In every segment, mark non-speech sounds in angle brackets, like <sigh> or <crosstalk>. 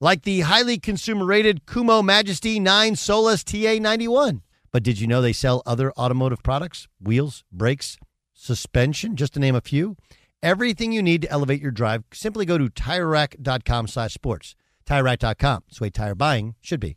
like the highly consumer rated Kumho Majesty 9 Solus TA 91. But did you know they sell other automotive products? Wheels, brakes, suspension, just to name a few. Everything you need to elevate your drive, simply go to TireRack.com slash sports. TireRack.com. It's the way tire buying should be.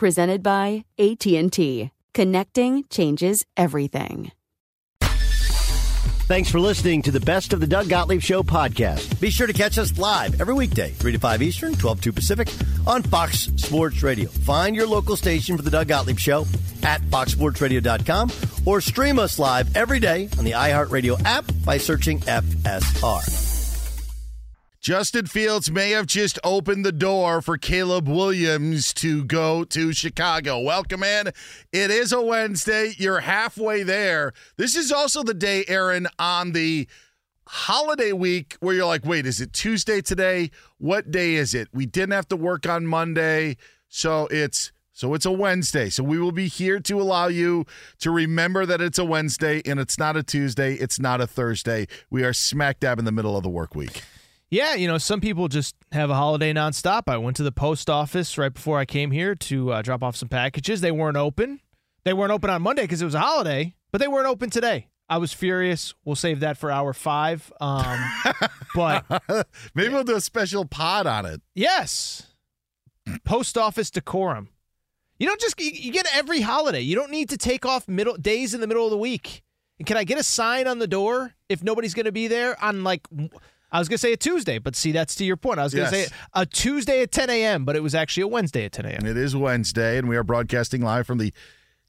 Presented by AT&T. Connecting changes everything. Thanks for listening to the Best of the Doug Gottlieb Show podcast. Be sure to catch us live every weekday, 3 to 5 Eastern, 12 2 Pacific, on Fox Sports Radio. Find your local station for the Doug Gottlieb Show at foxsportsradio.com or stream us live every day on the iHeartRadio app by searching FSR. Justin Fields may have just opened the door for Caleb Williams to go to Chicago. Welcome in. It is a Wednesday. You're halfway there. This is also the day, Aaron, on the holiday week where you're like, wait, is it Tuesday today? What day is it? We didn't have to work on Monday. So it's so it's a Wednesday. So we will be here to allow you to remember that it's a Wednesday and it's not a Tuesday, it's not a Thursday. We are smack dab in the middle of the work week. Yeah, you know, some people just have a holiday nonstop. I went to the post office right before I came here to uh, drop off some packages. They weren't open. They weren't open on Monday because it was a holiday, but they weren't open today. I was furious. We'll save that for hour five. Um, <laughs> but maybe we'll do a special pod on it. Yes, post office decorum. You don't just you get every holiday. You don't need to take off middle days in the middle of the week. And can I get a sign on the door if nobody's going to be there on like I was going to say a Tuesday, but see, that's to your point. I was going to Yes. say a Tuesday at 10 a.m., but it was actually a Wednesday at 10 a.m. It is Wednesday, and we are broadcasting live from the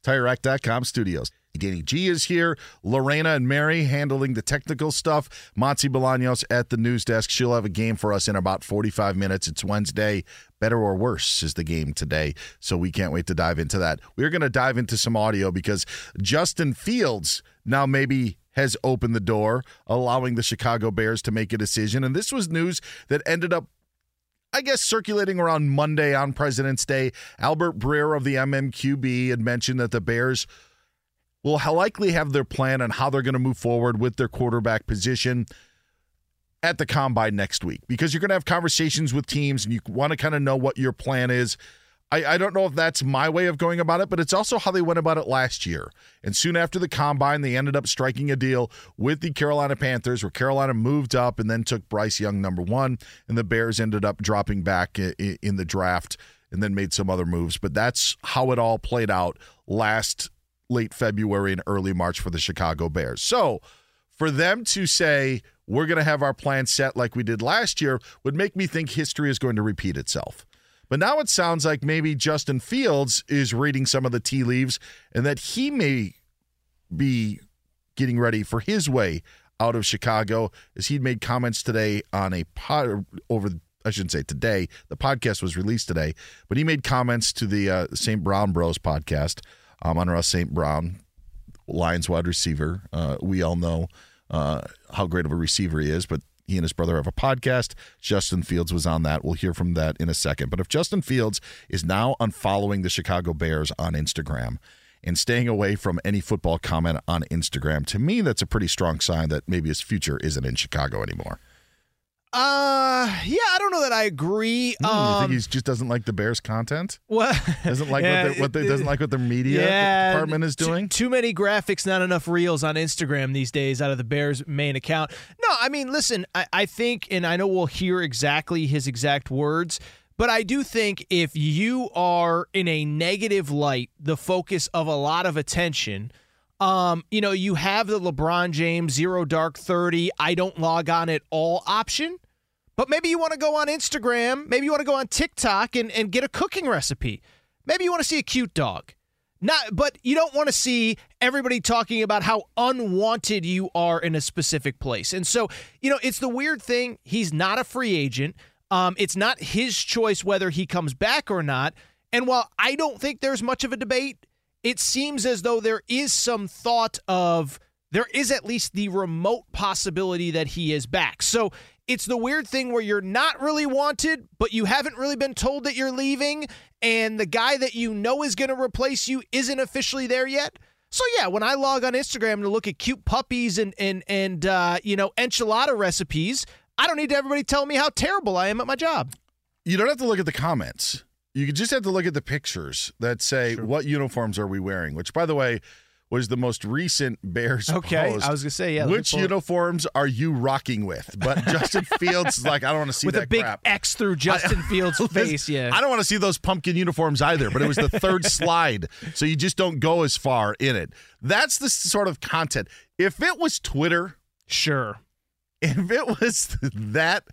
TireRack.com studios. Danny G is here. Lorena and Mary handling the technical stuff. Monse Bolaños at the news desk. She'll have a game for us in about 45 minutes. It's Wednesday. Better or worse is the game today. So we can't wait to dive into that. We're going to dive into some audio because Justin Fields now maybe has opened the door, allowing the Chicago Bears to make a decision. And this was news that ended up I guess circulating around Monday on President's Day, Albert Breer of the MMQB had mentioned that the Bears will likely have their plan on how they're going to move forward with their quarterback position at the combine next week because you're going to have conversations with teams and you want to kind of know what your plan is. I, I don't know if that's my way of going about it, but it's also how they went about it last year. And soon after the combine, they ended up striking a deal with the Carolina Panthers, where Carolina moved up and then took Bryce Young number one, and the Bears ended up dropping back i- i- in the draft and then made some other moves. But that's how it all played out last late February and early March for the Chicago Bears. So for them to say, we're going to have our plan set like we did last year would make me think history is going to repeat itself. But now it sounds like maybe Justin Fields is reading some of the tea leaves and that he may be getting ready for his way out of Chicago as he'd made comments today on a pod over I shouldn't say today. The podcast was released today, but he made comments to the uh, St. Brown Bros podcast um, Amon-Ra St. Brown, Lions wide receiver. Uh, we all know uh, how great of a receiver he is, but he and his brother have a podcast. Justin Fields was on that. We'll hear from that in a second. But if Justin Fields is now unfollowing the Chicago Bears on Instagram and staying away from any football comment on Instagram, to me, that's a pretty strong sign that maybe his future isn't in Chicago anymore. Uh, yeah, I don't know that I agree. You Um, think he just doesn't like the Bears content? what? Doesn't like Yeah, what, they, what they doesn't like what their media Yeah, department is doing? Too, many graphics, not enough reels on Instagram these days out of the Bears' main account. No, I mean, listen, I, I think, and I know we'll hear exactly his exact words, but But I do think if you are in a negative light, the focus of a lot of attention, um, you know, you have the LeBron James zero dark 30, I don't log on at all option. But maybe you want to go on Instagram, maybe you want to go on TikTok and, and get a cooking recipe. Maybe you want to see a cute dog. Not but you don't want to see everybody talking about how unwanted you are in a specific place. And so, you know, it's the weird thing, he's not a free agent. Um, it's not his choice whether he comes back or not. And while I don't think there's much of a debate, it seems as though there is some thought of there is at least the remote possibility that he is back. So it's the weird thing where you're not really wanted, but you haven't really been told that you're leaving, and the guy that you know is going to replace you isn't officially there yet. So yeah, when I log on Instagram to look at cute puppies and and and uh, you know enchilada recipes, I don't need everybody telling me how terrible I am at my job. You don't have to look at the comments. You just have to look at the pictures that say sure. what uniforms are we wearing. Which, by the way, was the most recent Bears okay, post. I was gonna say, yeah. Which uniforms are you rocking with? But <laughs> Justin Fields is like, I don't want to see that. with that a big crap. X through Justin I, <laughs> Fields' face. Yeah, I don't want to see those pumpkin uniforms either. But it was the third <laughs> slide, so you just don't go as far in it. That's the sort of content. If it was Twitter, sure. If it was that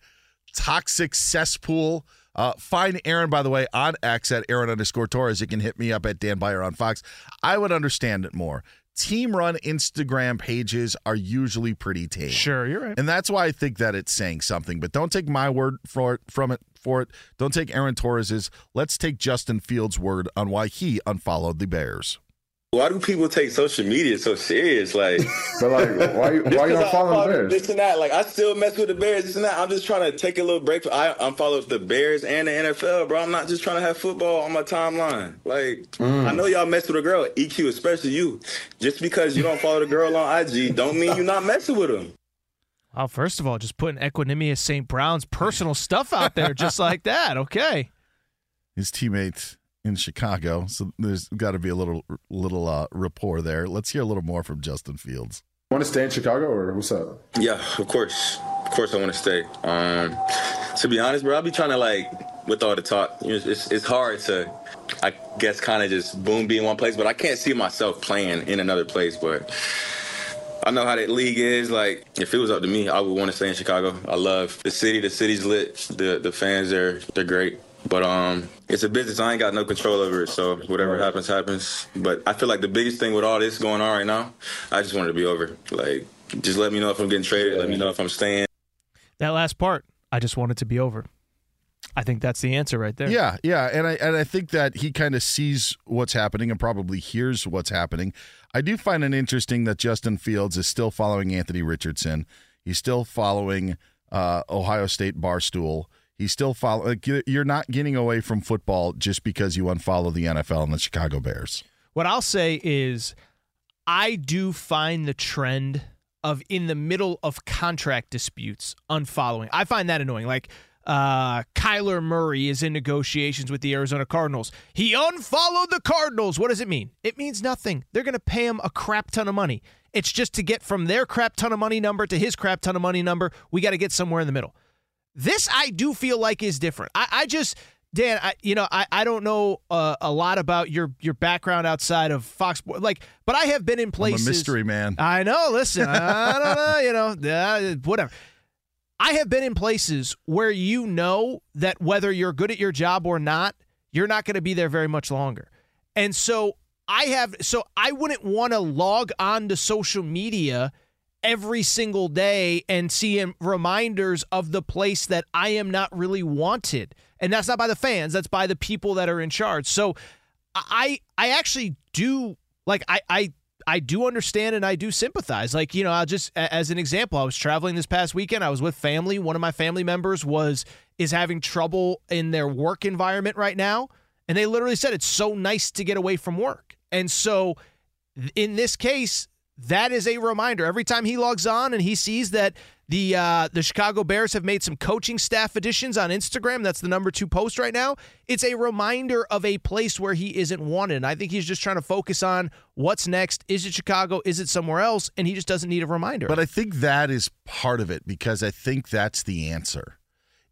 toxic cesspool uh, find Aaron, by the way, on X at Aaron underscore Torres. You can hit me up at Dan Beyer on Fox. I would understand it more. Team run Instagram pages are usually pretty tame. Sure, you're right. And that's why I think that it's saying something. But don't take my word for it, from it for it. Don't take Aaron Torres's. Let's take Justin Fields' word on why he unfollowed the Bears. Why do people take social media so serious? Like, but like, why why you don't follow the Bears? This and that. Like, I still mess with the Bears. This and that. I'm just trying to take a little break. I unfollow the Bears and the NFL, bro. I'm not just trying to have football on my timeline. Like, mm. I know y'all mess with a girl, EQ, especially you. Just because you don't follow the girl on IG, don't mean you're not messing with them. Well, first of all, just putting Equanimeous St. Brown's personal stuff out there just like that. Okay. His teammates in Chicago, so there's got to be a little little uh, rapport there. Let's hear a little more from Justin Fields. Want to stay in Chicago or what's up? Yeah, of course, of course I want to stay. Um, to be honest, bro, I'll be trying to like with all the talk. You know, it's it's hard to, I guess, kind of just boom be in one place, but I can't see myself playing in another place. But I know how that league is. Like, if it was up to me, I would want to stay in Chicago. I love the city. The city's lit. The the fans are they're great. But um, it's a business. I ain't got no control over it. So whatever happens, happens. But I feel like the biggest thing with all this going on right now, I just want it to be over. Like, just let me know if I'm getting traded. Let me know if I'm staying. That last part, I just want it to be over. I think that's the answer right there. Yeah, yeah, and I and I think that he kind of sees what's happening and probably hears what's happening. I do find it interesting that Justin Fields is still following Anthony Richardson. He's still following uh, Ohio State Barstool. He's still follow. Like, you're not getting away from football just because you unfollow the NFL and the Chicago Bears. What I'll say is, I do find the trend of in the middle of contract disputes unfollowing. I find that annoying. Like uh, Kyler Murray is in negotiations with the Arizona Cardinals. He unfollowed the Cardinals. What does it mean? It means nothing. They're going to pay him a crap ton of money. It's just to get from their crap ton of money number to his crap ton of money number. We got to get somewhere in the middle. This I do feel like is different. I, I just Dan, I, you know, I, I don't know uh, a lot about your your background outside of Fox, like, but I have been in places. I'm a mystery man. I know. Listen, I <laughs> don't know. You know, whatever. I have been in places where you know that whether you're good at your job or not, you're not going to be there very much longer, and so I have. So I wouldn't want to log on to social media every single day and seeing reminders of the place that I am not really wanted. And that's not by the fans, that's by the people that are in charge. So I I actually do like I I I do understand and I do sympathize. Like, you know, I'll just as an example, I was traveling this past weekend. I was with family. One of my family members was is having trouble in their work environment right now, and they literally said it's so nice to get away from work. And so in this case, that is a reminder every time he logs on and he sees that the uh, the Chicago Bears have made some coaching staff additions on Instagram. That's the number two post right now. It's a reminder of a place where he isn't wanted. And I think he's just trying to focus on what's next. Is it Chicago? Is it somewhere else? And he just doesn't need a reminder. But I think that is part of it because I think that's the answer.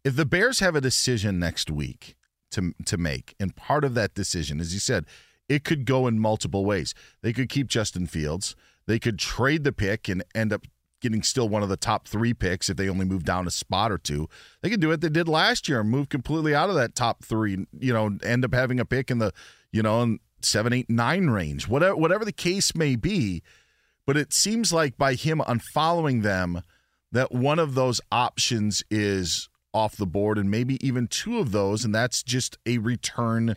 If the Bears have a decision next week to to make, and part of that decision, as you said, it could go in multiple ways. They could keep Justin Fields. They could trade the pick and end up getting still one of the top three picks if they only move down a spot or two. They could do what they did last year and move completely out of that top three. You know, end up having a pick in the you know in seven, eight, nine range. Whatever whatever the case may be. But it seems like by him unfollowing them, that one of those options is off the board, and maybe even two of those, and that's just a return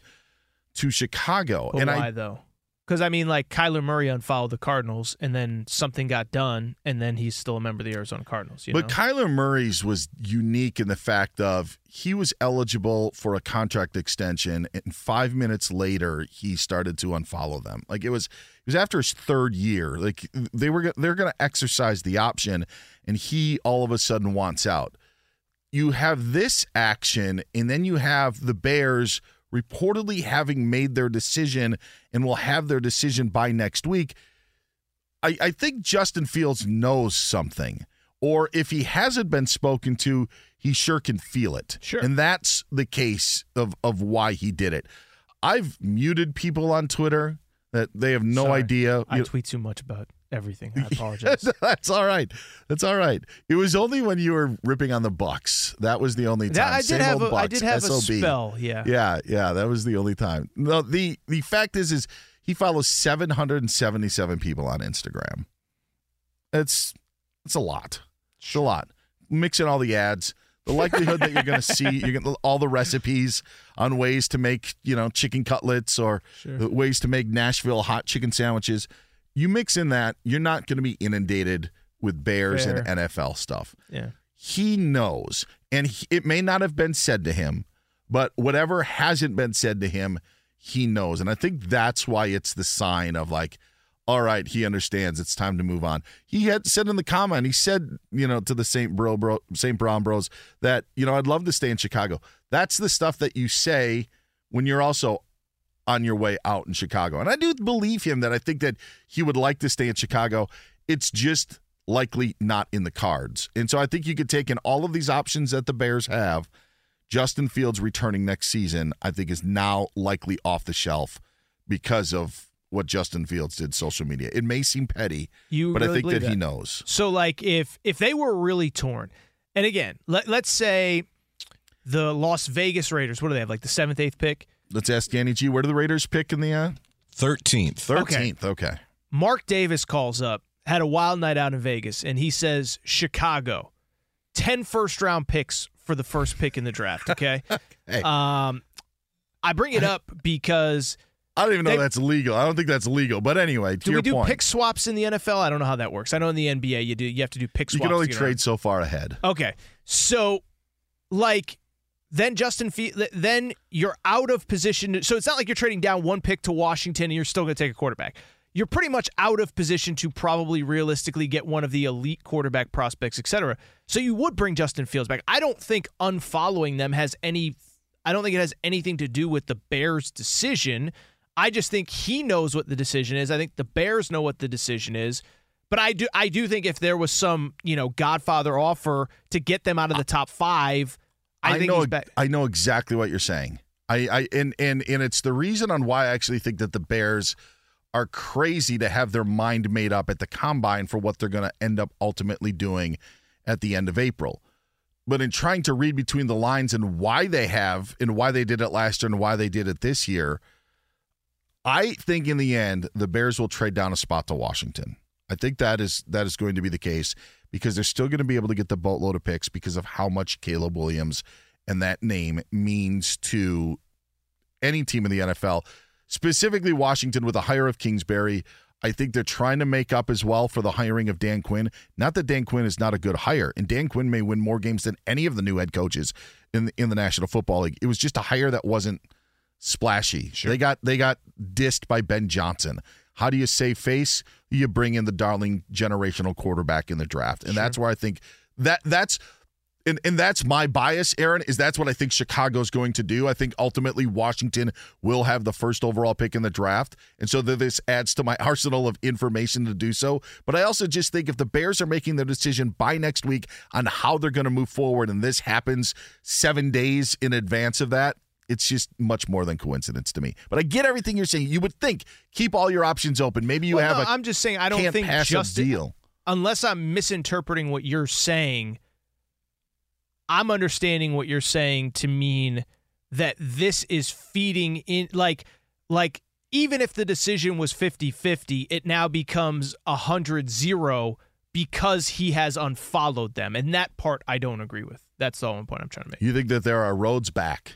to Chicago. But and why I though? Because I mean, like Kyler Murray unfollowed the Cardinals, and then something got done, and then he's still a member of the Arizona Cardinals. You But know? Kyler Murray's was unique in the fact of he was eligible for a contract extension, and five minutes later he started to unfollow them. Like it was, it was after his third year. Like they were, they're going to exercise the option, and he all of a sudden wants out. You have this action, and then you have the Bears reportedly having made their decision and will have their decision by next week. I, I think Justin Fields knows something, or if he hasn't been spoken to, he sure can feel it. Sure. And that's the case of, of why he did it. I've muted people on Twitter that they have no Sorry. idea. I tweet too much about everything. I <laughs> apologize. That's all right. That's all right. It was only when you were ripping on the Bucks. That was the only time. That- I did Same have old a, I Bucks, did have a SOB. spell. Yeah. Yeah, yeah, that was the only time. No, the the fact is, is he follows seven hundred and seventy seven people on Instagram. It's it's a lot. It's a lot. Mixing all the ads, the likelihood that you're going <laughs> to see you're gonna, all the recipes on ways to make you know chicken cutlets or Sure. ways to make Nashville hot chicken sandwiches. You mix in that, you're not going to be inundated with Bears and NFL stuff Yeah. he knows, and he, it may not have been said to him, but whatever hasn't been said to him, he knows, and I think that's why it's the sign of like, all right, he understands. It's time to move on. He had said in the comment, he said, you know, to the Saint Bro, bro Saint Brown Bros that you know I'd love to stay in Chicago. That's the stuff that you say when you're also on your way out in Chicago. And I do believe him that I think that he would like to stay in Chicago. It's just likely not in the cards. And so I think you could take in all of these options that the Bears have. Justin Fields returning next season, I think, is now likely off the shelf because of what Justin Fields did social media. It may seem petty, You but I think that, believe he knows. So like if if they were really torn, and again, let let's say the Las Vegas Raiders, what do they have? Like the seventh, eighth pick. Let's ask Danny G. Where do the Raiders pick in the uh, 13th. 13th? Okay. Mark Davis calls up, had a wild night out in Vegas, and he says Chicago, 10 first round picks for the first pick in the draft. <laughs> Okay. Hey. Um, I bring it up because I don't even know They- that's legal. I don't think that's legal. But anyway, to do your we do point, pick swaps in the NFL? I don't know how that works. I know in the NBA you do you have to do pick you can only trade around. so far ahead. Okay. So like then Justin Fe- then you're out of position. So it's not like you're trading down one pick to Washington and you're still going to take a quarterback. You're pretty much out of position to probably realistically get one of the elite quarterback prospects, et cetera. So you would bring Justin Fields back. I don't think unfollowing them has any I don't think it has anything to do with the Bears' decision. I just think he knows what the decision is. I think the Bears know what the decision is. But I do I do think if there was some, you know, Godfather offer to get them out of the top five, I, think know. I know exactly what you're saying. I, I and and and it's the reason on why I actually think that the Bears are crazy to have their mind made up at the combine for what they're going to end up ultimately doing at the end of April. But in trying to read between the lines and why they have and why they did it last year and why they did it this year, I think in the end the Bears will trade down a spot to Washington. I think that is that is going to be the case because they're still going to be able to get the boatload of picks because of how much Caleb Williams and that name means to any team in the NFL, specifically Washington with the hire of Kingsbury. I think they're trying to make up as well for the hiring of Dan Quinn. Not that Dan Quinn is not a good hire, and Dan Quinn may win more games than any of the new head coaches in the, in the National Football League. It was just a hire that wasn't splashy. They got they got dissed by Ben Johnson. How do you save face? You bring in the darling generational quarterback in the draft, and that's where I think that that's and and that's my bias, Aaron. Is that's what I think Chicago's going to do. I think ultimately Washington will have the first overall pick in the draft, and so that this adds to my <laughs> arsenal of information to do so. But I also just think if the Bears are making their decision by next week on how they're going to move forward, and this happens seven days in advance of that, it's just much more than coincidence to me. But I get everything you're saying. You would think keep all your options open. Maybe you Well, have no, a I'm just saying I don't think Justin deal. unless I'm misinterpreting what you're saying, I'm understanding what you're saying to mean that this is feeding in like like even if the decision was 50-50, it now becomes 100-0 because he has unfollowed them. And that part I don't agree with. That's the only point I'm trying to make. You think that there are roads back?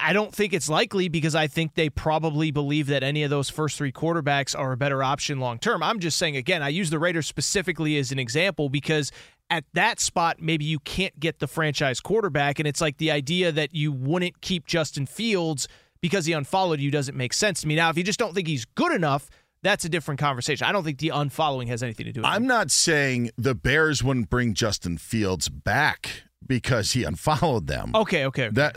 I don't think it's likely because I think they probably believe that any of those first three quarterbacks are a better option long term. I'm just saying, again, I use the Raiders specifically as an example because at that spot, maybe you can't get the franchise quarterback. And it's like the idea that you wouldn't keep Justin Fields because he unfollowed you doesn't make sense to me. Now, if you just don't think he's good enough, that's a different conversation. I don't think the unfollowing has anything to do with it. I'm not saying the Bears wouldn't bring Justin Fields back because he unfollowed them. Okay, okay. okay. That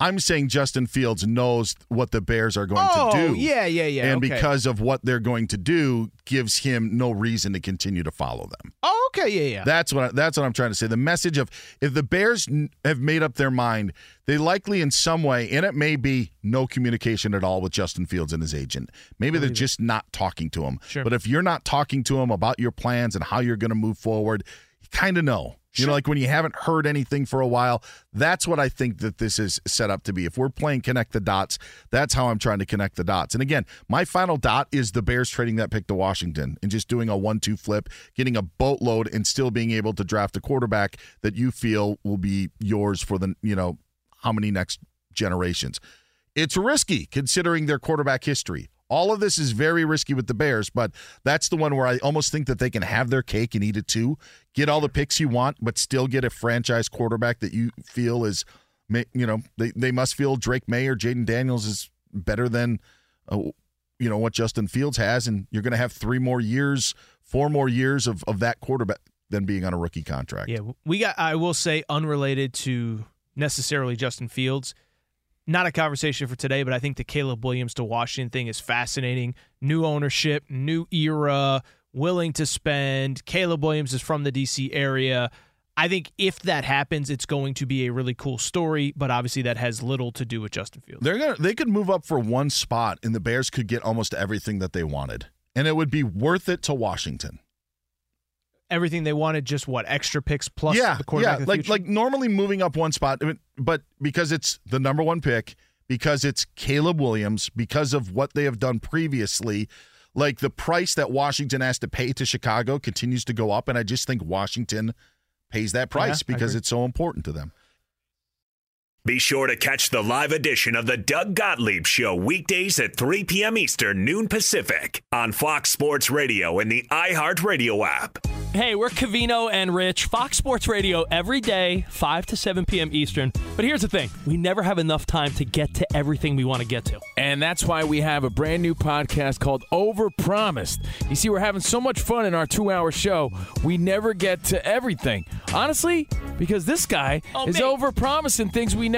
I'm saying Justin Fields knows what the Bears are going oh, to do. yeah, yeah, yeah. and okay. because of what they're going to do gives him no reason to continue to follow them. Oh, okay, yeah, yeah. That's what I, that's what I'm trying to say. The message of if the Bears n- have made up their mind, they likely in some way, and it may be no communication at all with Justin Fields and his agent. Maybe they're just not talking to him. Sure. But if you're not talking to him about your plans and how you're going to move forward, you kind of know. You know, like when you haven't heard anything for a while, that's what I think that this is set up to be. If we're playing connect the dots, that's how I'm trying to connect the dots. And again, my final dot is the Bears trading that pick to Washington and just doing a one two flip, getting a boatload, and still being able to draft a quarterback that you feel will be yours for the, you know, how many next generations. It's risky considering their quarterback history. All of this is very risky with the Bears, but that's the one where I almost think that they can have their cake and eat it too. Get all the picks you want, but still get a franchise quarterback that you feel is, you know, they, they must feel Drake Maye or Jayden Daniels is better than, uh, you know, what Justin Fields has. And you're going to have three more years, four more years of, of that quarterback than being on a rookie contract. Yeah, we got. I will say, unrelated to necessarily Justin Fields. Not a conversation for today, but I think the Caleb Williams to Washington thing is fascinating. New ownership, new era, willing to spend. Caleb Williams is from the DC area. I think if that happens, it's going to be a really cool story, but obviously that has little to do with Justin Fields. They're gonna they could move up for one spot and the Bears could get almost everything that they wanted. And it would be worth it to Washington. Everything they wanted, just what extra picks plus yeah, the quarterback. yeah. Like future? like normally moving up one spot, but because it's the number one pick, because it's Caleb Williams, because of what they have done previously, like the price that Washington has to pay to Chicago continues to go up, and I just think Washington pays that price Yeah, because it's so important to them. Be sure to catch the live edition of the Doug Gottlieb Show weekdays at 3 p.m. Eastern, noon Pacific on Fox Sports Radio and the iHeartRadio app. Hey, we're Cavino and Rich, Fox Sports Radio every day, 5 to 7 p.m. Eastern. But here's the thing we never have enough time to get to everything we want to get to. And that's why we have a brand new podcast called Overpromised. You see, we're having so much fun in our two hour show, we never get to everything. Honestly, because this guy Oh, is me. overpromising things we never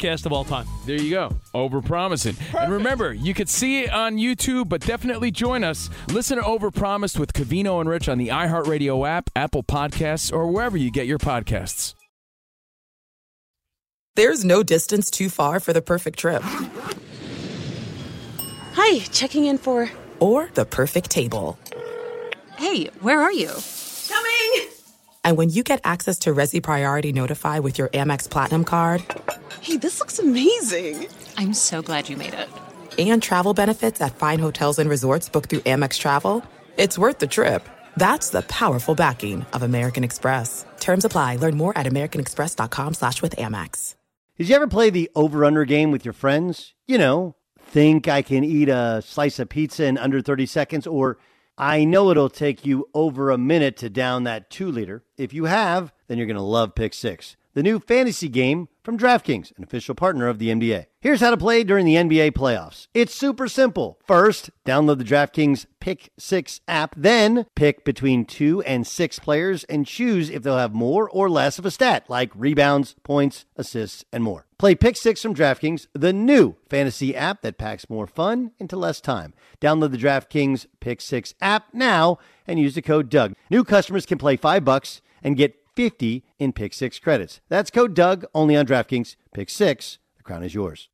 of all time. There you go. Overpromising. And remember, you could see it on YouTube, but definitely join us. Listen to Overpromised with Cavino and Rich on the iHeartRadio app, Apple Podcasts, or wherever you get your podcasts. There's no distance too far for the perfect trip. Hi, checking in for. Or the perfect table. Hey, where are you? Coming! And when you get access to Resy Priority Notify with your Amex Platinum card Hey, this looks amazing! I'm so glad you made it. and travel benefits at fine hotels and resorts booked through Amex Travel, it's worth the trip. That's the powerful backing of American Express. Terms apply. Learn more at americanexpress.com slash with Amex. Did you ever play the over under game with your friends? You know, think I can eat a slice of pizza in under 30 seconds, or I know it'll take you over a minute to down that two liter. If you have, then you're going to love Pick Six. the new fantasy game from DraftKings, an official partner of the NBA. Here's how to play during the NBA playoffs. It's super simple. First, download the DraftKings Pick 6 app, then pick between 2 and 6 players and choose if they'll have more or less of a stat like rebounds, points, assists, and more. Play Pick 6 from DraftKings, the new fantasy app that packs more fun into less time. Download the DraftKings Pick 6 app now and use the code Doug. New customers can play 5 bucks and get 50 in Pick 6 credits. That's code Doug only on DraftKings. Pick 6. The crown is yours.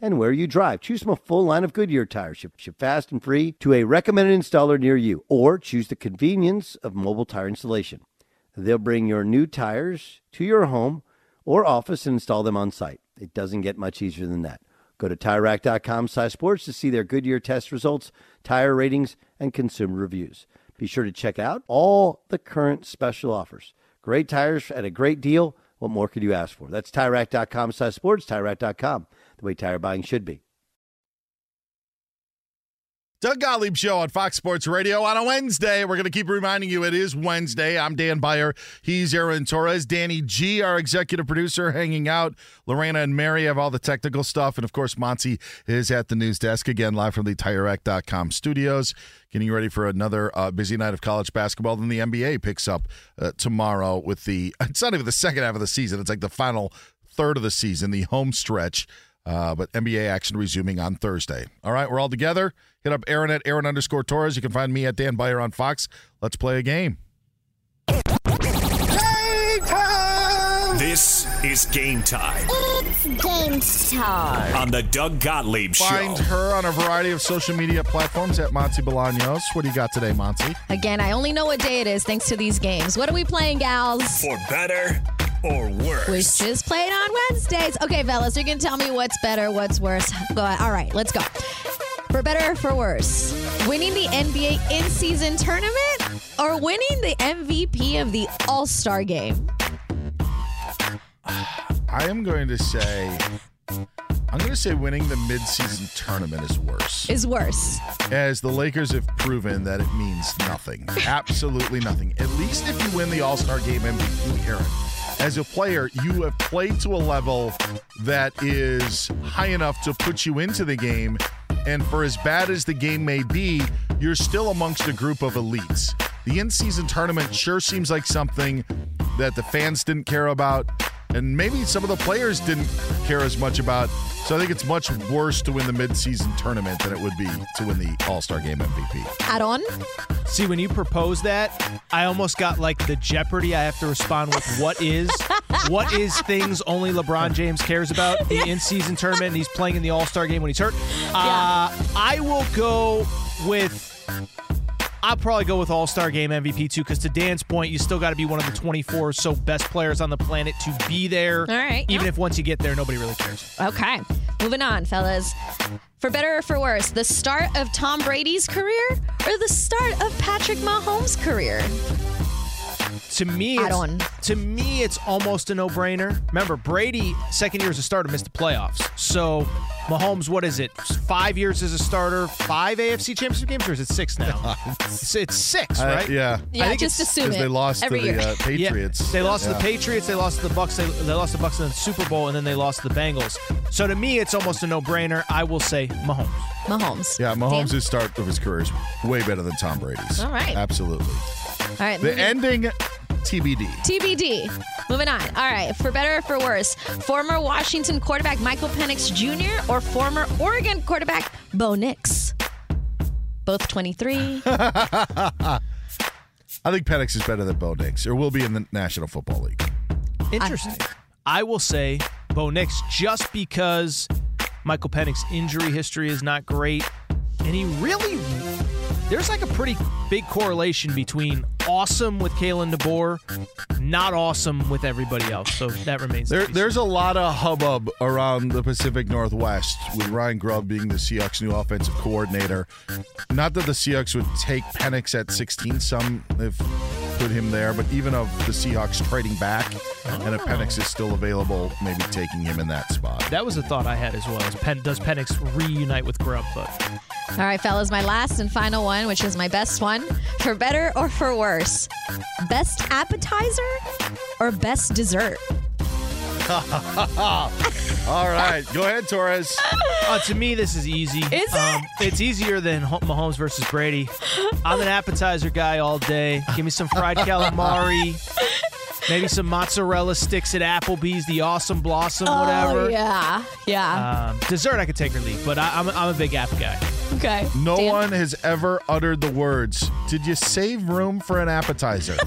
and where you drive. Choose from a full line of Goodyear tires. Ship, ship fast and free to a recommended installer near you, or choose the convenience of mobile tire installation. They'll bring your new tires to your home or office and install them on site. It doesn't get much easier than that. Go to TireRack.com slash sports to see their Goodyear test results, tire ratings, and consumer reviews. Be sure to check out all the current special offers. Great tires at a great deal. What more could you ask for? That's TireRack.com slash sports, TireRack.com, the way tire buying should be. Doug Gottlieb Show on Fox Sports Radio on a Wednesday. We're going to keep reminding you it is Wednesday. I'm Dan Beyer. He's Aaron Torres. Danny G, our executive producer, hanging out. Lorena and Mary have all the technical stuff. And of course, Monse is at the news desk again, live from the TireRack.com studios. Getting ready for another uh, busy night of college basketball. Then the NBA picks up uh, tomorrow with the, <laughs> it's not even the second half of the season, it's like the final third of the season, the home stretch. Uh, but NBA action resuming on Thursday. All right, we're all together. Hit up Aaron at Aaron underscore Torres. You can find me at Dan Beyer on Fox. Let's play a game. This is game time It's game time. on the Doug Gottlieb Show. Find her on a variety of social media platforms at Monse Bolaños. What do you got today, Monse? Again, I only know what day it is thanks to these games. What are we playing, gals? For better or worse. We just played on Wednesdays. Okay, fellas, you can tell me what's better, what's worse. Go ahead. All right, let's go. For better or for worse, winning the NBA in season tournament or winning the MVP of the All Star game? <sighs> I am going to say, I'm going to say winning the midseason tournament is worse. Is worse. As the Lakers have proven that it means nothing. Absolutely nothing. At least if you win the All Star game MVP, Aaron. As a player, you have played to a level that is high enough to put you into the game. And for as bad as the game may be, you're still amongst a group of elites. The in season tournament sure seems like something that the fans didn't care about, and maybe some of the players didn't care as much about. So I think it's much worse to win the midseason tournament than it would be to win the All Star Game MVP. Add on? See, when you propose that, I almost got like the Jeopardy. I have to respond with what is what is things only LeBron James cares about the in-season tournament, and he's playing in the All Star game when he's hurt. Uh, I will go with. I'll probably go with All Star Game MVP too, because to Dan's point, you still got to be one of the 24 or so best players on the planet to be there. All right, Even yeah. if once you get there, nobody really cares. Okay, moving on, fellas. For better or for worse, the start of Tom Brady's career or the start of Patrick Mahomes' career? To me, Add it's, on. to me, it's almost a no-brainer. Remember, Brady, second year as a starter, missed the playoffs. So, Mahomes, what is it? Five years as a starter, five AFC Championship games, or is it six now? <laughs> it's, it's six, Uh, right? yeah. Yeah, I think just it's- assume Because it. they lost every to year. the uh, <laughs> Patriots. Yeah, they lost to the Patriots, they lost to the Bucks, they, they lost to the Bucks in the Super Bowl, and then they lost to the Bengals. So to me, it's almost a no-brainer. I will say Mahomes. Mahomes. Yeah, Mahomes' Dan? start of his career is way better than Tom Brady's. All right. Absolutely. All right. The moving- ending, TBD. TBD. Moving on. All right. For better or for worse, former Washington quarterback Michael Penix Jr. or former Oregon quarterback Bo Nix? Both 23. <laughs> I think Penix is better than Bo Nix, or will be in the National Football League. Interesting. I will say Bo Nix just because Michael Penix's injury history is not great, and he really there's like a pretty big correlation between awesome with Kalen DeBoer, not awesome with everybody else. So that remains. There, there's a lot of hubbub around the Pacific Northwest with Ryan Grubb being the Seahawks' new offensive coordinator. Not that the Seahawks would take Penix at 16. Some have put him there, but even of the Seahawks trading back, and if Penix is still available, maybe taking him in that spot. That was a thought I had as well. Is Pen, does Penix reunite with Grubb? But All right, fellas, my last and final one, which is my best one. For better or for worse, best appetizer or best dessert? <laughs> All right, go ahead, Torres. Uh, to me, this is easy. Is it? It's easier than Ho- Mahomes versus Brady. I'm an appetizer guy all day. Give me some fried <laughs> calamari, maybe some mozzarella sticks at Applebee's, the Awesome Blossom, whatever. Oh, yeah. Yeah. Um, dessert, I could take or leave, but I, I'm, a- I'm a big app guy. okay. No Dan? one has ever uttered the words, Did you save room for an appetizer? <laughs>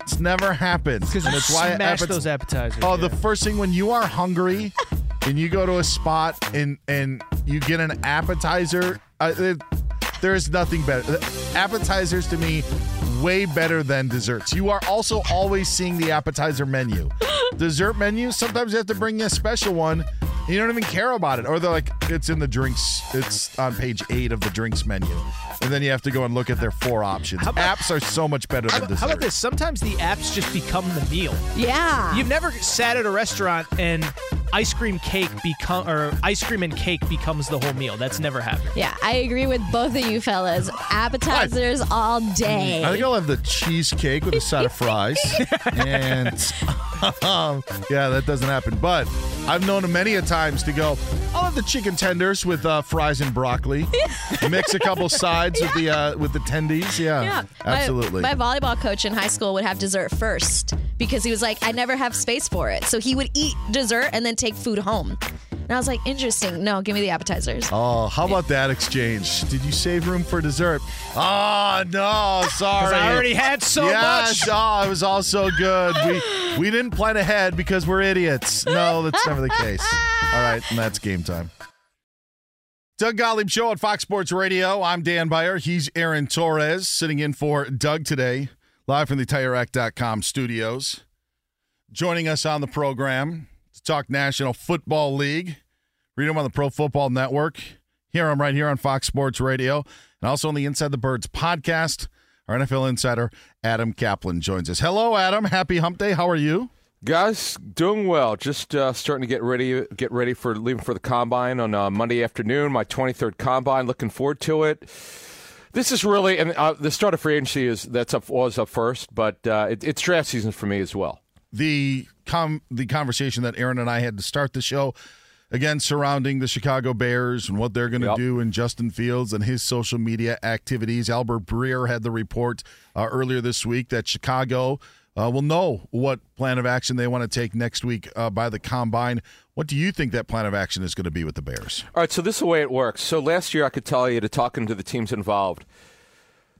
it's never happened. Because And we it's why smash appet- those appetizers. Oh, yeah. the first thing when you are hungry and you go to a spot and and you get an appetizer, uh, it, there is nothing better. Appetizers to me way better than desserts. You are also always seeing the appetizer menu. <laughs> Dessert menu, sometimes you have to bring a special one. And You don't even care about it, or they're like, it's in the drinks. It's on page eight of the drinks menu, and then you have to go and look at their four options. Apps are so much better than about, dessert. how about this? Sometimes the apps just become the meal. Yeah. You've never sat at a restaurant and ice cream cake become or ice cream and cake becomes the whole meal. That's never happened. Yeah, I agree with both of you fellas. Appetizers all day. I think I'll have the cheesecake with a side of fries. <laughs> and yeah, that doesn't happen. But I've known him many a times to go, I'll have the chicken tenders with uh, fries and broccoli. <laughs> Mix a couple sides with the uh, with the tendies. Yeah, Yeah, My- absolutely. My, volleyball coach in high school would have dessert first because he was like, I never have space for it. So he would eat dessert and then take food home. And I was like, interesting. No, give me the appetizers. Oh, how about that exchange? Did you save room for dessert? Oh no, sorry. I already had so yes, much. Oh, it was all so good. We we didn't plan ahead because we're idiots. No, that's never the case. All right, and that's game time. Doug Gottlieb Show on Fox Sports Radio. I'm Dan Beyer. He's Aaron Torres sitting in for Doug today, live from the TireRack.com studios. Joining us on the program to talk National Football League. Read them on the Pro Football Network. Hear him right here on Fox Sports Radio and also on the Inside the Birds podcast. Our NFL insider, Adam Caplan, joins us. Hello, Adam. Happy Hump Day. How are you? Guys, doing well. Just uh, starting to get ready, get ready for leaving for the combine on uh, Monday afternoon. My 23rd combine. Looking forward to it. This is really, and uh, the start of free agency is that's up was up first, but uh, it, it's draft season for me as well. The com- the conversation that Aaron and I had to start the show again surrounding the Chicago Bears and what they're going to Yep. do and Justin Fields and his social media activities. Albert Breer had the report uh, earlier this week that Chicago uh, will know what plan of action they want to take next week uh, by the combine. What do you think that plan of action is going to be with the Bears? All right, so this is the way it works. So last year, I could tell you to talking to the teams involved.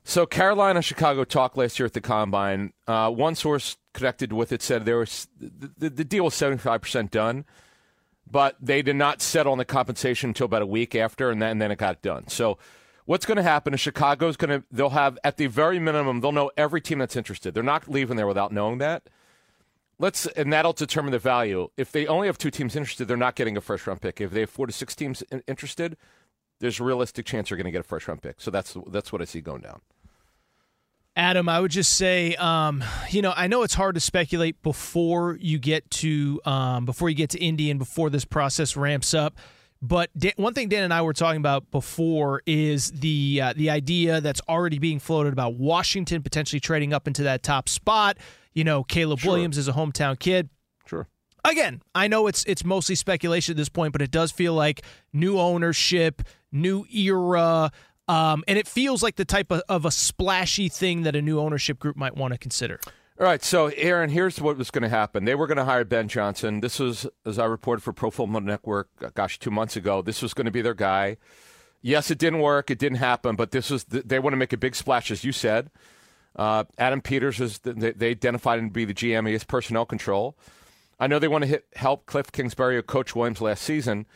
So Carolina, Chicago talk last year at the combine. Uh, one source connected with it said there was the, the, deal was seventy five percent done, but they did not settle on the compensation until about a week after, and then, and then it got done. So what's going to happen is Chicago's going to they'll have at the very minimum they'll know every team that's interested. They're not leaving there without knowing that. Let's and that'll determine the value. If they only have two teams interested, they're not getting a first round pick. If they have four to six teams interested, there's a realistic chance they're going to get a first round pick. So that's that's what I see going down. Adam, I would just say, um, you know, I know it's hard to speculate before you get to um, before you get to Indy and before this process ramps up. But Dan, one thing Dan and I were talking about before is the uh, the idea that's already being floated about Washington potentially trading up into that top spot. You know, Caleb Williams is a hometown kid. Sure. Again, I know it's it's mostly speculation at this point, but it does feel like new ownership, new era, um, and it feels like the type of, of a splashy thing that a new ownership group might want to consider. All right, so Aaron, here's what was going to happen. They were going to hire Ben Johnson. This was, as I reported for Pro Football Network, uh, gosh, two months ago. This was going to be their guy. yes, it didn't work. It didn't happen. But this was they want to make a big splash, as you said. Uh, Adam Peters is they, they identified him to be the GM. He has personnel control. I know they want to hit, help Cliff Kingsbury or Coach Williams last season,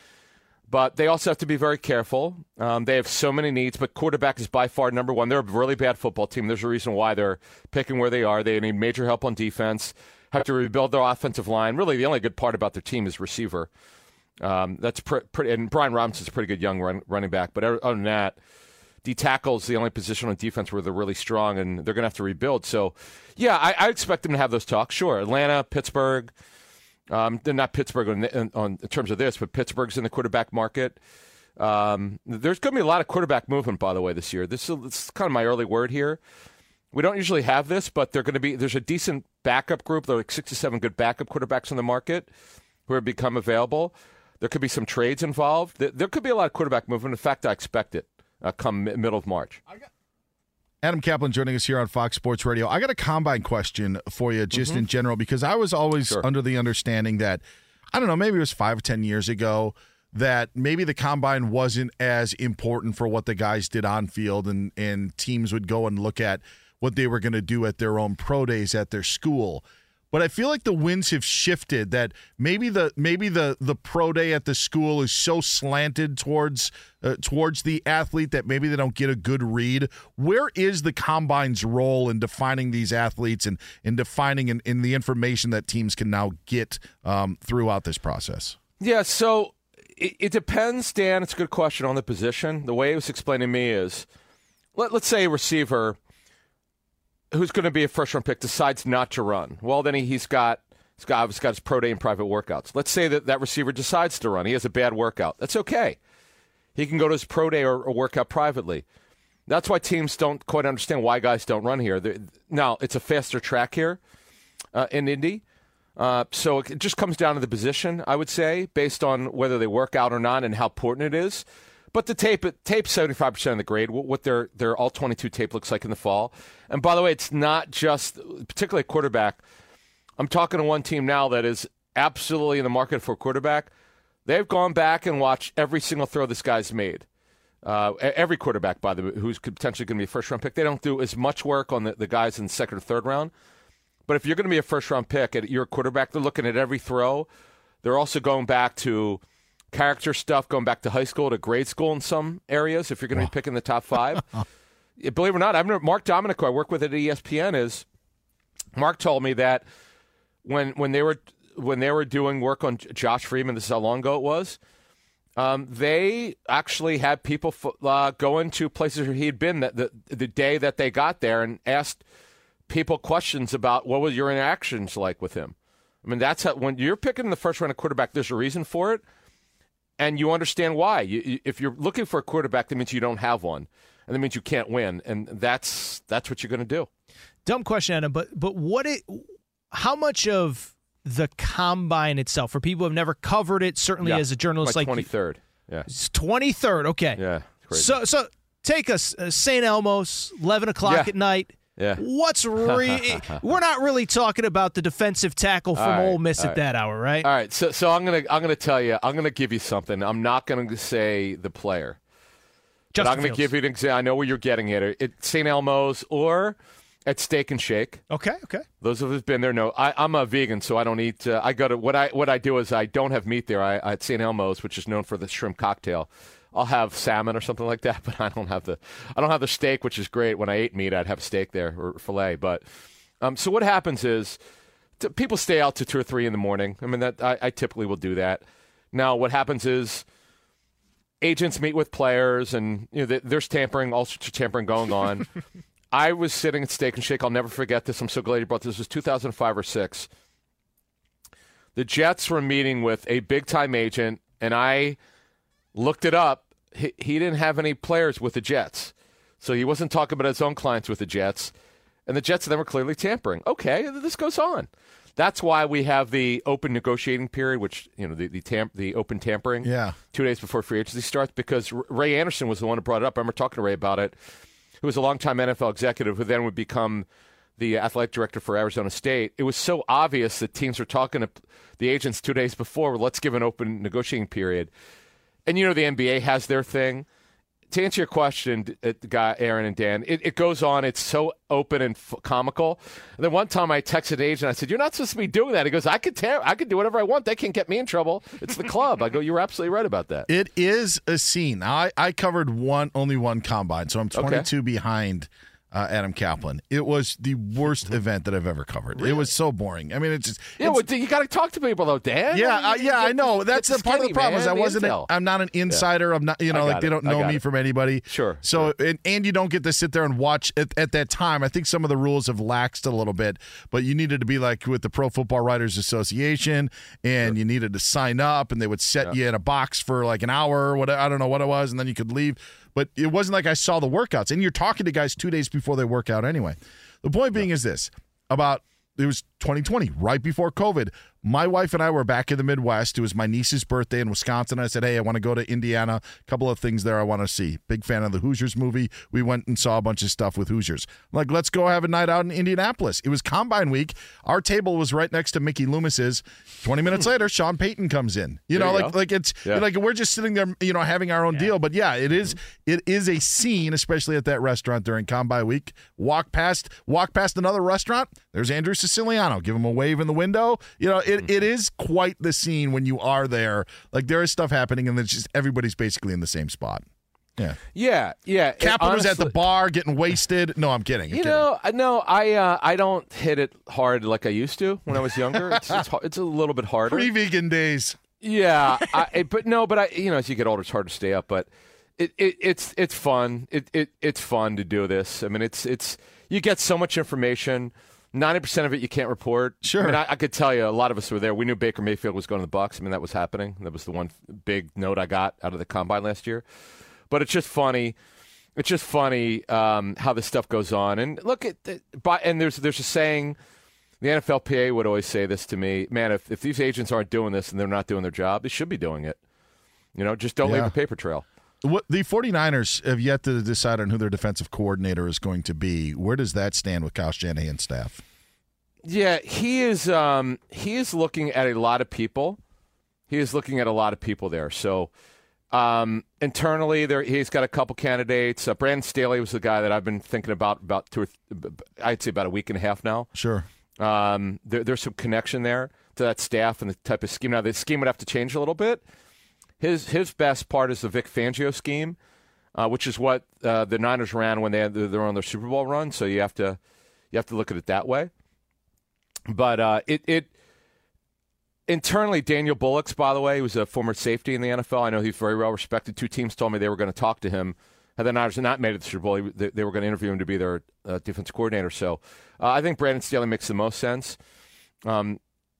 but they also have to be very careful. Um, they have so many needs, but quarterback is by far number one. They're a really bad football team. There's a reason why they're picking where they are. They need major help on defense. Have to rebuild their offensive line. Really, the only good part about their team is receiver. Um, that's pretty, pre- and Brian Robinson's a pretty good young run, running back. But other than that, D tackle's the only position on defense where they're really strong, and they're going to have to rebuild. So, yeah, I, I, expect them to have those talks. Sure, Atlanta, Pittsburgh. Um, they're not Pittsburgh on, on, in terms of this, but Pittsburgh's in the quarterback market. Um, there's going to be a lot of quarterback movement, by the way, this year. This is, this is kind of my early word here. We don't usually have this, but they're going to be. There's a decent backup group. There are like six to seven good backup quarterbacks on the market who have become available. There could be some trades involved. There could be a lot of quarterback movement. In fact, I expect it uh, come middle of March. Adam Caplan joining us here on Fox Sports Radio. I got a combine question for you, just Mm-hmm. in general, because I was always under the understanding that, I don't know, maybe it was five or 10 years ago, that maybe the combine wasn't as important for what the guys did on field, and, and teams would go and look at what they were going to do at their own pro days at their school. But I feel like the winds have shifted. That maybe the maybe the the pro day at the school is so slanted towards uh, towards the athlete that maybe they don't get a good read. Where is the combine's role in defining these athletes and in defining in, in the information that teams can now get um, throughout this process? Yeah, so it, it depends, Dan. It's a good question on the position. The way it was explained to me is let, let's say a receiver who's going to be a first round pick decides not to run. Well, then he, he's got. He's got, he's got his pro day and private workouts. Let's say that that receiver decides to run. He has a bad workout. That's okay. He can go to his pro day or, or workout privately. That's why teams don't quite understand why guys don't run here. They're, now, it's a faster track here uh, in Indy. Uh, so it just comes down to the position, I would say, based on whether they work out or not and how important it is. But the tape, tape seventy five percent of the grade. What their their all twenty two tape looks like in the fall. And by the way, it's not just particularly quarterback. I'm talking to one team now that is absolutely in the market for a quarterback. They've gone back and watched every single throw this guy's made. Uh, every quarterback, by the way, who's potentially going to be a first round pick, they don't do as much work on the, the guys in the second or third round. But if you're going to be a first round pick and you're a quarterback, they're looking at every throw. They're also going back to character stuff, going back to high school to grade school in some areas. If you're going to be picking the top five, <laughs> believe it or not, I remember Mark Dominik, I work with at ESPN, is Mark told me that when when they were when they were doing work on Josh Freeman, this is how long ago it was. Um, they actually had people uh, go into places where he had been that the the day that they got there and asked people questions about what was your interactions like with him. I mean, that's how, when you're picking the first round of quarterback. There's a reason for it, and you understand why. You, if you're looking for a quarterback, that means you don't have one, and that means you can't win, and that's that's what you're going to do. Dumb question, Adam, but but what it how much of the combine itself for people who have never covered it, certainly Yeah, as a journalist like twenty third. Yeah, twenty third. Okay, yeah. crazy. So so take us uh, St. Elmo's, eleven o'clock Yeah. at night. Yeah. What's re- <laughs> we're not really talking about the defensive tackle from right, Ole Miss at right. that hour, right? All right, so so I'm gonna I'm gonna tell you I'm gonna give you something. I'm not gonna say the player, but I'm gonna Fields. give you an example. I know where you're getting it. At St. Elmo's or at Steak and Shake. Okay, okay. Those of us have been there know. I, I'm a vegan, so I don't eat. Uh, I go to what I what I do is I don't have meat there. I at St. Elmo's, which is known for the shrimp cocktail. I'll have salmon or something like that, <laughs> but I don't have the I don't have the steak, which is great. When I ate meat, I'd have steak there or fillet. But um, so what happens is t- people stay out to two or three in the morning. I mean that I, I typically will do that. Now what happens is agents meet with players, and you know th- there's tampering, all sorts of tampering going on. <laughs> I was sitting at Steak and Shake. I'll never forget this. I'm so glad you brought this. This was 2005 or six. The Jets were meeting with a big time agent, and I looked it up. He, he didn't have any players with the Jets, so he wasn't talking about his own clients with the Jets. And the Jets then were clearly tampering. Okay, this goes on. That's why we have the open negotiating period, which you know the the, tam- the open tampering. Yeah. two days before free agency starts, because Ray Anderson was the one who brought it up. I remember talking to Ray about it. Who was a longtime NFL executive, who then would become the athletic director for Arizona State. It was so obvious that teams were talking to the agents two days before. Let's give an open negotiating period. And you know the NBA has their thing. to answer your question, uh, guy Aaron and Dan, it, it goes on. It's so open and f- comical. And then one time I texted Age and I said, "You're not supposed to be doing that." He goes, "I could tear, I could do whatever I want. They can't get me in trouble. It's the club." I go, "You're absolutely right about that." It is a scene. I, I covered one only one combine, so I'm 22 behind uh, Adam Caplan. It was the worst event that I've ever covered. It was so boring. I mean, it's just Yeah, well, you got to talk to people though, Dan. yeah, uh, yeah, I know. That's the part of the problem is I wasn't. A. I'm not an insider. I'm not. You know, like they don't know me it. from anybody. Sure, So and, and you don't get to sit there and watch at, at that time. I think some of the rules have laxed a little bit, but you needed to be like with the Pro Football Writers Association, and you needed to sign up, and they would set you in a box for like an hour or whatever. I don't know what it was, and then you could leave. But it wasn't like I saw the workouts, and you're talking to guys two days before they work out anyway. The point being is this: about it was 2020, right before COVID. My wife and I were back in the Midwest. It was my niece's birthday in Wisconsin. I said, Hey, I want to go to Indiana. A couple of things there I want to see. Big fan of the Hoosiers movie. We went and saw a bunch of stuff with Hoosiers. I'm like, let's go have a night out in Indianapolis. It was combine week. Our table was right next to Mickey Loomis's. 20 minutes <laughs> later, Sean Payton comes in. You know, you like go. like it's Yeah. like we're just sitting there, you know, having our own deal. But yeah, it is mm-hmm. it is a scene, especially at that restaurant during combine week. Walk past walk past another restaurant. There's Andrew Siciliano. Give him a wave in the window. You know, it, it is quite the scene when you are there. Like there is stuff happening, and it's just everybody's basically in the same spot. Yeah. Yeah, yeah. It Caplan was at the bar getting wasted. No, I'm kidding. I'm You kidding. know, no, I uh, I don't hit it hard like I used to when I was younger. <laughs> It's it's, it's a little bit harder. Pre-vegan days. Yeah, <laughs> I, but no, but I you know as you get older, it's hard to stay up. But it, it it's it's fun. It, it it's fun to do this. I mean, it's it's you get so much information. Ninety percent of it you can't report. Sure. I mean, I, I could tell you a lot of us were there. We knew Baker Mayfield was going to the Bucs. I mean, that was happening. That was the one big note I got out of the combine last year. But it's just funny. It's just funny um, how this stuff goes on. And look at the, but and there's there's a saying. The NFLPA would always say this to me, man. If if these agents aren't doing this and they're not doing their job, they should be doing it. You know, just don't leave a paper trail. What the 49ers have yet to decide on who their defensive coordinator is going to be. Where does that stand with Kyle Shanahan's staff? Yeah, he is. Um, he is looking at a lot of people. He is looking at a lot of people there. So um, internally, there he's got a couple candidates. Uh, Brandon Staley was the guy that I've been thinking about about two. Or th- I'd say about a week and a half now. Sure. Um, there, there's some connection there to that staff and the type of scheme. Now the scheme would have to change a little bit. His his best part is the Vic Fangio scheme, uh, which is what uh, the Niners ran when they had they're on their Super Bowl run. So you have to you have to look at it that way. But uh, it it internally, Daniel Bullocks, by the way, he was a former safety in the NFL. I know he's very well respected. Two teams told me they were going to talk to him. Had the Niners not made it to the Super Bowl, they, they were going to interview him to be their uh, defense coordinator. So uh, I think Brandon Staley makes the most sense. Um,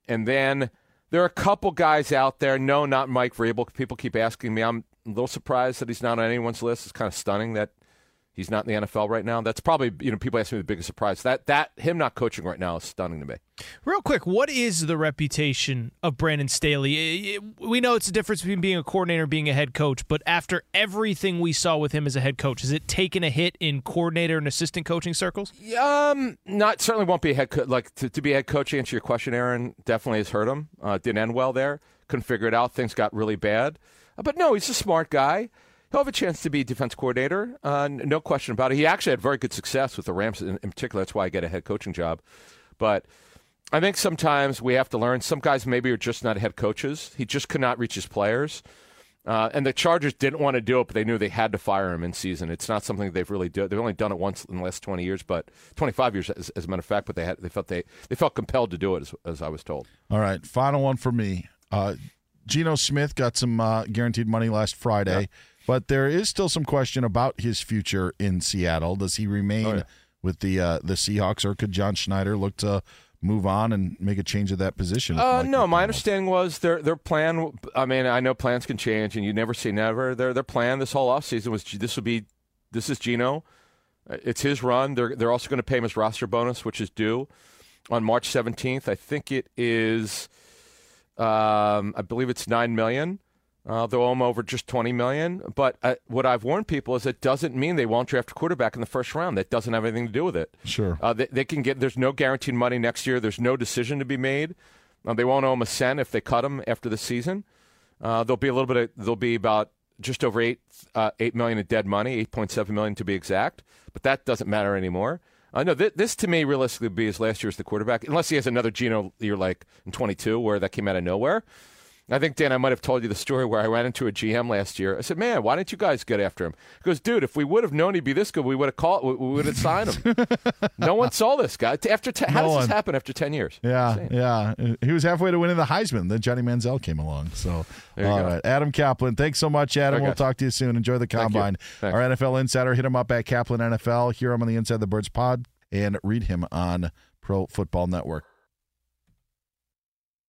and then there are a couple guys out there. No, not Mike Vrabel. People keep asking me. I'm a little surprised that he's not on anyone's list. It's kind of stunning that he's not in the NFL right now. That's probably you know people ask me the biggest surprise. That that him not coaching right now is stunning to me. Real quick, what is the reputation of Brandon Staley? I- I- We know it's a difference between being a coordinator and being a head coach, but after everything we saw with him as a head coach, has it taken a hit in coordinator and assistant coaching circles? Um, not certainly won't be a head co- like to, to be a head coach. Answer your question, Aaron definitely has hurt him. Uh, didn't end well there. Couldn't figure it out. Things got really bad. Uh, but no, he's a smart guy. He'll have a chance to be defense coordinator. Uh, no question about it. He actually had very good success with the Rams in, in particular. That's why I get a head coaching job. But I think sometimes we have to learn. Some guys maybe are just not head coaches. He just could not reach his players. Uh, and the Chargers didn't want to do it, but they knew they had to fire him in season. It's not something they've really done. They've only done it once in the last twenty years, but twenty five years, as, as a matter of fact. But they had they felt they they felt compelled to do it, as, as I was told. All right, final one for me. Uh, Geno Smith got some uh, guaranteed money last Friday, but there is still some question about his future in Seattle. Does he remain Oh, yeah. with the uh, the Seahawks, or could John Schneider look to move on and make a change of that position? Uh, no, my understanding was their their plan. I mean, I know plans can change, and you never say never. Their their plan this whole offseason was this will be this is Geno. It's his run. They're they're also going to pay him his roster bonus, which is due on March seventeenth. I think it is. Um, I believe it's nine million. Uh, they'll owe him over just twenty million. But uh, what I've warned people is it doesn't mean they won't draft a quarterback in the first round. That doesn't have anything to do with it. Sure. Uh, they, they can get. There's no guaranteed money next year. There's no decision to be made. Uh, they won't owe him a cent if they cut him after the season. Uh, there'll be a little bit. Of, there'll be about just over eight uh, eight million in dead money, eight point seven million to be exact. But that doesn't matter anymore. I uh, know th- this to me realistically would be his last year as the quarterback, unless he has another Geno year like in 22 where that came out of nowhere. I think, Dan, I might have told you the story where I ran into a GM last year. I said, man, why didn't you guys get after him? He goes, dude, if we would have known he'd be this good, we would have called, we would have signed him. <laughs> no one saw this guy. After ten, How no does one. this happen after 10 years? Yeah, yeah. He was halfway to winning the Heisman. Then Johnny Manziel came along. So, all right. Adam Caplan, thanks so much, Adam. we'll talk to you soon. Enjoy the combine. Our NFL insider, hit him up at Caplan NFL. Hear him on the Inside of the Birds pod and read him on Pro Football Network.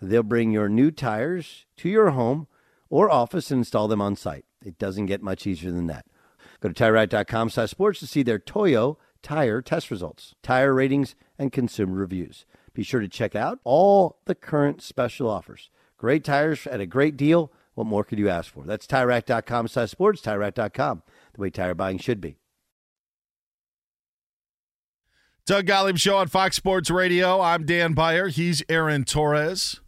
They'll bring your new tires to your home or office and install them on site. It doesn't get much easier than that. Go to TireRack.com slash sports to see their Toyo tire test results, tire ratings, and consumer reviews. Be sure to check out all the current special offers. Great tires at a great deal. What more could you ask for? That's TireRack.com slash sports, TireRack.com, the way tire buying should be. Doug Gottlieb Show on Fox Sports Radio. I'm Dan Beyer. He's Aaron Torres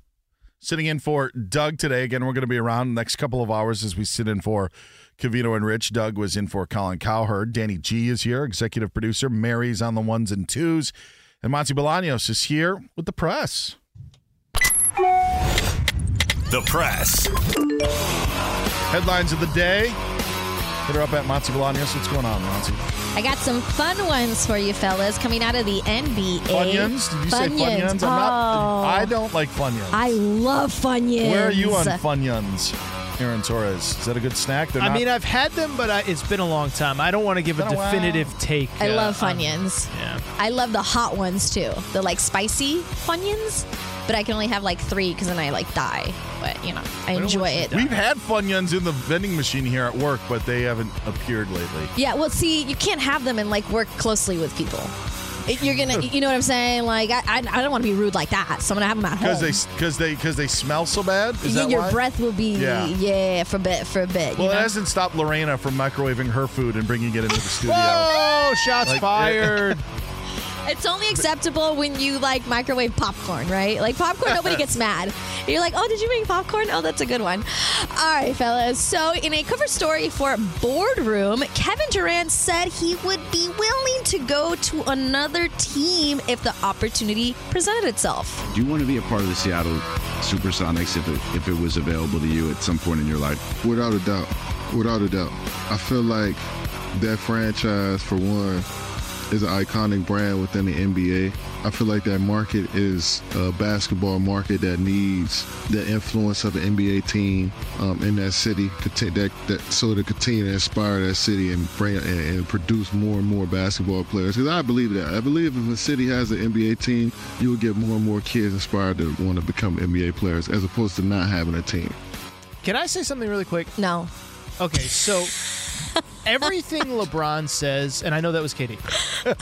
sitting in for Doug today. Again, we're going to be around the next couple of hours as we sit in for Covino and Rich. Doug was in for Colin Cowherd. Danny G is here, executive producer. Mary's on the ones and twos. And Monse Bolaños is here with the press. The press. Headlines of the day. Hit her up at Monse Bolaños. What's going on, Monse? I got some fun ones for you, fellas, coming out of the NBA. Funyuns? Did you say Funyuns? I'm not, Oh. I don't like Funyuns. I love Funyuns. Where are you on Funyuns, Aaron Torres? Is that a good snack? They're I not- mean, I've had them, but I, it's been a long time. I don't want to give a Been a while. definitive take. I uh, love on- Funyuns. Yeah. I love the hot ones too. The like spicy Funyuns. But I can only have like three because then I like die. But you know, I enjoy it. We've had Funyuns in the vending machine here at work, but they haven't appeared lately. Yeah, well, see, you can't have them and like work closely with people. It- You're gonna, you know what I'm saying? Like, I, I, I don't want to be rude like that, so I'm gonna have them at home. Because they because they because they smell so bad. Is Y- that your why? breath will be, Yeah. yeah, for a bit, for a bit. Well, you it know? hasn't stopped Lorena from microwaving her food and bringing it into the studio. Whoa! Shots Like, fired. <laughs> It's only acceptable when you like microwave popcorn, right? Like popcorn, nobody gets <laughs> mad. You're like, oh, did you make popcorn? Oh, that's a good one. All right, fellas. So, in a cover story for Boardroom, Kevin Durant said he would be willing to go to another team if the opportunity presented itself. Do you want to be a part of the Seattle Supersonics if it, if it was available to you at some point in your life? Without a doubt. Without a doubt. I feel like that franchise, for one, is an iconic brand within the NBA. I feel like that market is a basketball market that needs the influence of the NBA team um, in that city, conti- that, that so to continue to inspire that city and bring and, and produce more and more basketball players. Because I believe that. I believe if a city has an NBA team, you will get more and more kids inspired to want to become NBA players, as opposed to not having a team. Can I say something really quick? No. Okay, so everything LeBron says, and I know that was KD,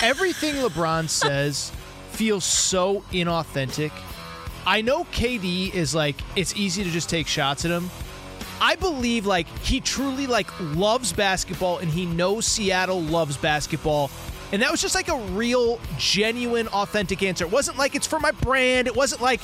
everything LeBron says feels so inauthentic. I know KD is like, it's easy to just take shots at him. I believe like he truly like loves basketball and he knows Seattle loves basketball. And that was just like a real, genuine, authentic answer. It wasn't like it's for my brand. It wasn't like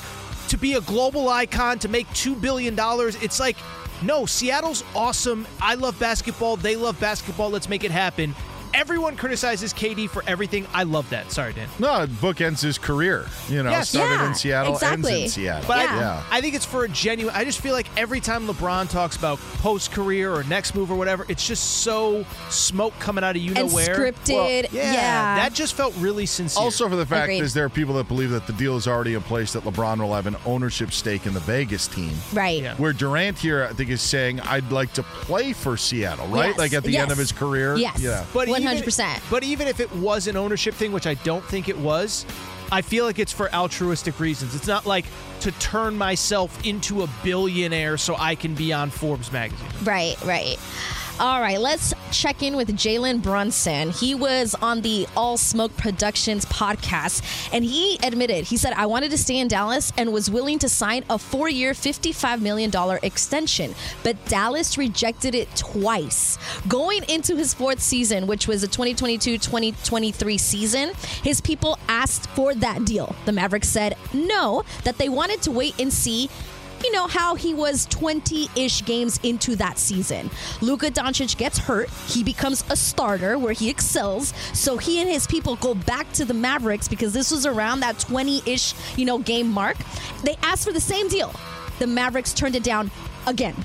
to be a global icon to make $2 billion. It's like, no, Seattle's awesome. I love basketball. They love basketball. Let's make it happen. Everyone criticizes KD for everything. I love that. Sorry, Dan. No, book ends his career. You know, Yes. started Yeah, in Seattle, exactly. ends in Seattle. But yeah. I, I think it's for a genuine. I just feel like every time LeBron talks about post career or next move or whatever, it's just so smoke coming out of you know And where. scripted, yeah, yeah. that just felt really sincere. Also, for the fact Agreed. is there are people that believe that the deal is already in place that LeBron will have an ownership stake in the Vegas team. Right. Where Durant here, I think, is saying, "I'd like to play for Seattle." Right, Yes, like at the yes. end of his career. Yes. Yeah. But even- 100%. but even if it was an ownership thing, which I don't think it was, I feel like it's for altruistic reasons. It's not like to turn myself into a billionaire so I can be on Forbes magazine. Right, right. All right, let's check in with Jalen Brunson. He was on the All Smoke Productions podcast, and he admitted, he said, I wanted to stay in Dallas and was willing to sign a four year, $55 million extension, but Dallas rejected it twice. Going into his fourth season, which was the 2022 2023 season, his people asked for that deal. The Mavericks said no, that they wanted to wait and see you know how he was 20-ish games into that season. Luka Doncic gets hurt. He becomes a starter where he excels. So he and his people go back to the Mavericks because this was around that 20-ish, you know, game mark. They asked for the same deal. The Mavericks turned it down again.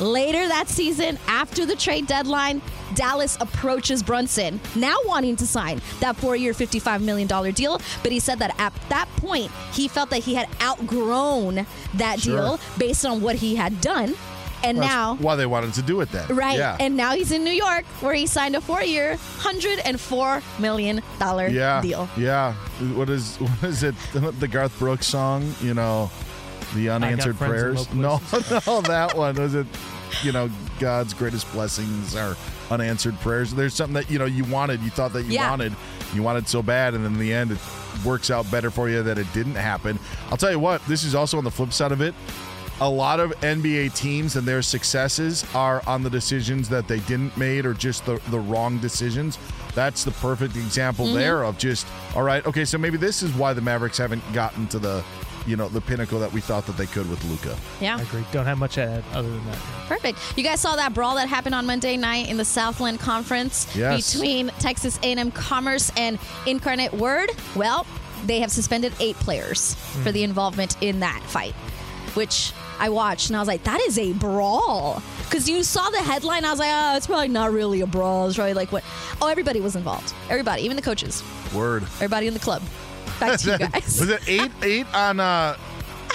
Later that season, after the trade deadline, Dallas approaches Brunson, now wanting to sign that four year, $55 million deal. But he said that at that point, he felt that he had outgrown that Sure. deal based on what he had done. And That's now, why they wanted to do it then. right, Yeah. and now he's in New York where he signed a four year, $104 million yeah. deal. Yeah. What is what is it? <laughs> The Garth Brooks song, you know, the unanswered friends in low prayers. No, <laughs> no, that one was it. You know, God's greatest blessings are unanswered prayers. There's something that you know you wanted, you thought that you Yeah. wanted, you wanted so bad, and in the end, it works out better for you that it didn't happen. I'll tell you what. This is also on the flip side of it. A lot of NBA teams and their successes are on the decisions that they didn't made or just the, the wrong decisions. That's the perfect example Mm-hmm. there of just all right, okay, so maybe this is why the Mavericks haven't gotten to the you know the pinnacle that we thought that they could with Luka. Yeah. I agree. Don't have much to add other than that. Perfect. You guys saw that brawl that happened on Monday night in the Southland Conference Yes. between Texas A&M Commerce and Incarnate Word. Well, they have suspended eight players for hmm. the involvement in that fight, which I watched and I was like, that is a brawl. Because you saw the headline, I was like, oh, it's probably not really a brawl. It's probably like what? Oh, everybody was involved. Everybody, even the coaches, Word. everybody in the club. Back <laughs> to you guys. was it eight eight on uh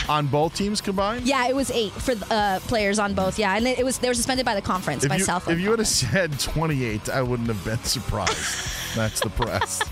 on both teams combined? Yeah, it was eight for uh, players on both. Yeah, and it was they were suspended by the conference If by you, Southland. if you would have said 28, I wouldn't have been <laughs> surprised. That's the press. <laughs>